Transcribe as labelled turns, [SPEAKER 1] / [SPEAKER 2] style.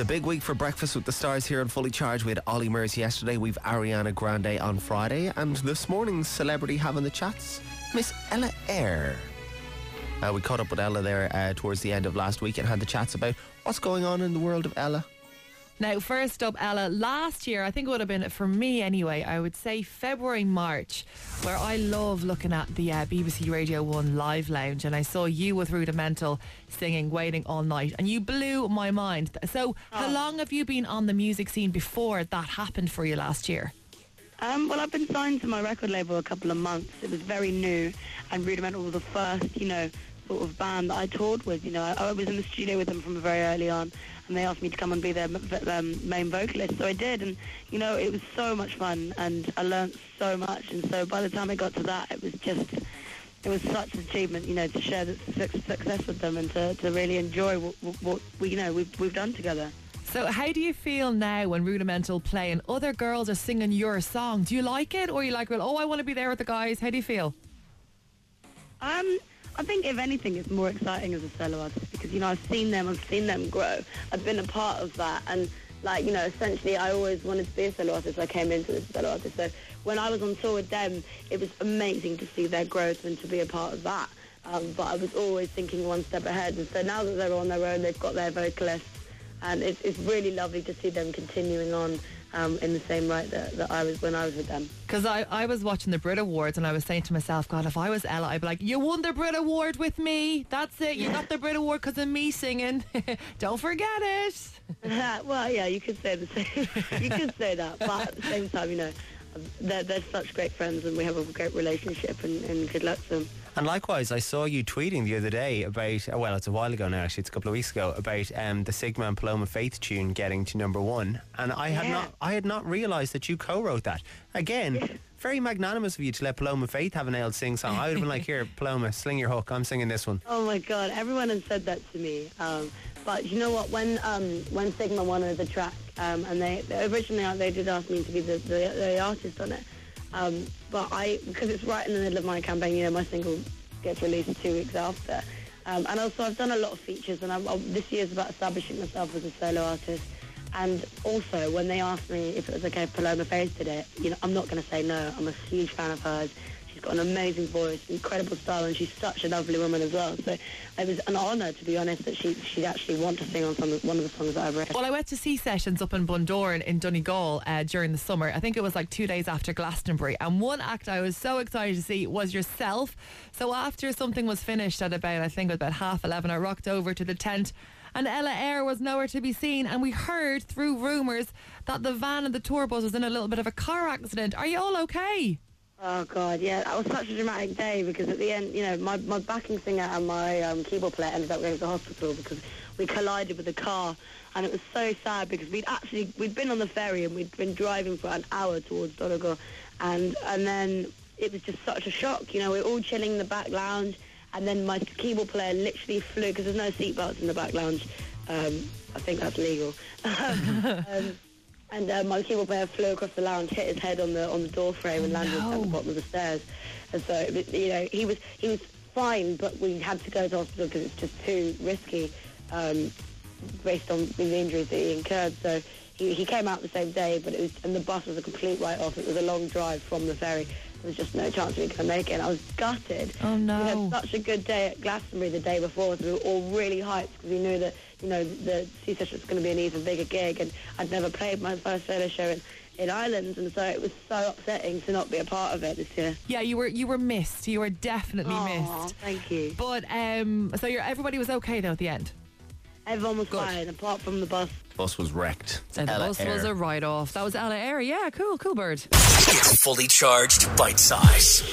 [SPEAKER 1] A big week for Breakfast with the Stars here on Fully Charged. We had Ollie Murs yesterday, we've Ariana Grande on Friday, and this morning's celebrity having the chats, Miss Ella Eyre. Uh, we caught up with Ella there uh, towards the end of last week and had the chats about what's going on in the world of Ella.
[SPEAKER 2] Now, first up, Ella, last year, I think it would have been, for me anyway, I would say February, March, where I love looking at the uh, BBC Radio 1 live lounge, and I saw you with Rudimental singing Waiting All Night, and you blew my mind. So, how long have you been on the music scene before that happened for you last year?
[SPEAKER 3] Um, well, I've been signed to my record label a couple of months. It was very new, and Rudimental was the first, you know, sort of band that I toured with. You know, I, I was in the studio with them from very early on, and they asked me to come and be their um, main vocalist, so I did. And you know, it was so much fun, and I learned so much. And so by the time I got to that, it was just. It was such an achievement, you know, to share the success with them and to, to really enjoy what, what, what we, you know, we've, we've done together.
[SPEAKER 2] So, how do you feel now when Rudimental play and other girls are singing your song? Do you like it, or are you like, well, oh, I want to be there with the guys? How do you feel?
[SPEAKER 3] Um, I think if anything, it's more exciting as a solo artist because you know I've seen them, I've seen them grow. I've been a part of that, and like you know, essentially, I always wanted to be a solo artist. I came into this solo artist. So when I was on tour with them, it was amazing to see their growth and to be a part of that. Um, but I was always thinking one step ahead. And so now that they're on their own, they've got their vocalists, and it's, it's really lovely to see them continuing on um, in the same right that, that I was when I was with them.
[SPEAKER 2] Because I, I was watching the Brit Awards and I was saying to myself, God, if I was Ella, I'd be like, you won the Brit Award with me. That's it. You got the Brit Award because of me singing. Don't forget it.
[SPEAKER 3] well, yeah, you could say the same. you could say that, but at the same time, you know, they're, they're such great friends and we have a great relationship and, and good luck to them.
[SPEAKER 1] And likewise, I saw you tweeting the other day about, oh, well, it's a while ago now, actually, it's a couple of weeks ago, about um, the Sigma and Paloma Faith tune getting to number one. And I had
[SPEAKER 3] Yeah.
[SPEAKER 1] not, I had not realised that you co-wrote that. Again, very magnanimous of you to let Paloma Faith have an ale sing song. I would have been like, here, Paloma, sling your hook. I'm singing this one.
[SPEAKER 3] Oh my God, everyone has said that to me. Um, but you know what? When um, when Sigma wanted the track, um, and they, originally they did ask me to be the, the, the artist on it. Um, but I because it's right in the middle of my campaign. You know, my single gets released two weeks after. Um, and also, I've done a lot of features, and i this year's about establishing myself as a solo artist. And also, when they asked me if it was okay if Paloma Faith did it, you know, I'm not going to say no. I'm a huge fan of hers. She's got an amazing voice, incredible style, and she's such a lovely woman as well. So it was an honour, to be honest, that she she'd actually want to sing on some, one of the songs that I've written.
[SPEAKER 2] Well, I went to Sea Sessions up in Bundoran in Donegal uh, during the summer. I think it was like two days after Glastonbury. And one act I was so excited to see was yourself. So after something was finished at about, I think about half 11, I rocked over to the tent and Ella Eyre was nowhere to be seen. And we heard through rumours that the van and the tour bus was in a little bit of a car accident. Are you all okay?
[SPEAKER 3] Oh God, yeah, that was such a dramatic day because at the end, you know, my, my backing singer and my um, keyboard player ended up going to the hospital because we collided with a car, and it was so sad because we'd actually we'd been on the ferry and we'd been driving for an hour towards Donegal, and and then it was just such a shock. You know, we were all chilling in the back lounge, and then my keyboard player literally flew because there's no seatbelts in the back lounge. Um, I think that's legal. um, and uh, my keyboard player flew across the lounge, hit his head on the on the door frame, and landed at the bottom of the stairs. And so, you know, he was he was fine, but we had to go to hospital because it's just too risky, um, based on the injuries that he incurred. So he, he came out the same day, but it was and the bus was a complete write-off. It was a long drive from the ferry. There was just no chance we could make it. And I was gutted.
[SPEAKER 2] Oh, no.
[SPEAKER 3] We had such a good day at Glastonbury the day before, so we were all really hyped because we knew that you know the Sea Session was going to be an even bigger gig, and I'd never played my first solo show in, in Ireland, and so it was so upsetting to not be a part of it this year.
[SPEAKER 2] Yeah, you were you were missed. You were definitely
[SPEAKER 3] Aw,
[SPEAKER 2] missed.
[SPEAKER 3] thank you.
[SPEAKER 2] But um, so you're, everybody was okay though at the end.
[SPEAKER 3] Everyone was fine, apart from the bus.
[SPEAKER 1] Bus was wrecked.
[SPEAKER 2] And the
[SPEAKER 1] Ella
[SPEAKER 2] bus was a write off. That was Ella Eyre. Yeah, cool, cool bird.
[SPEAKER 4] It's fully charged bite size.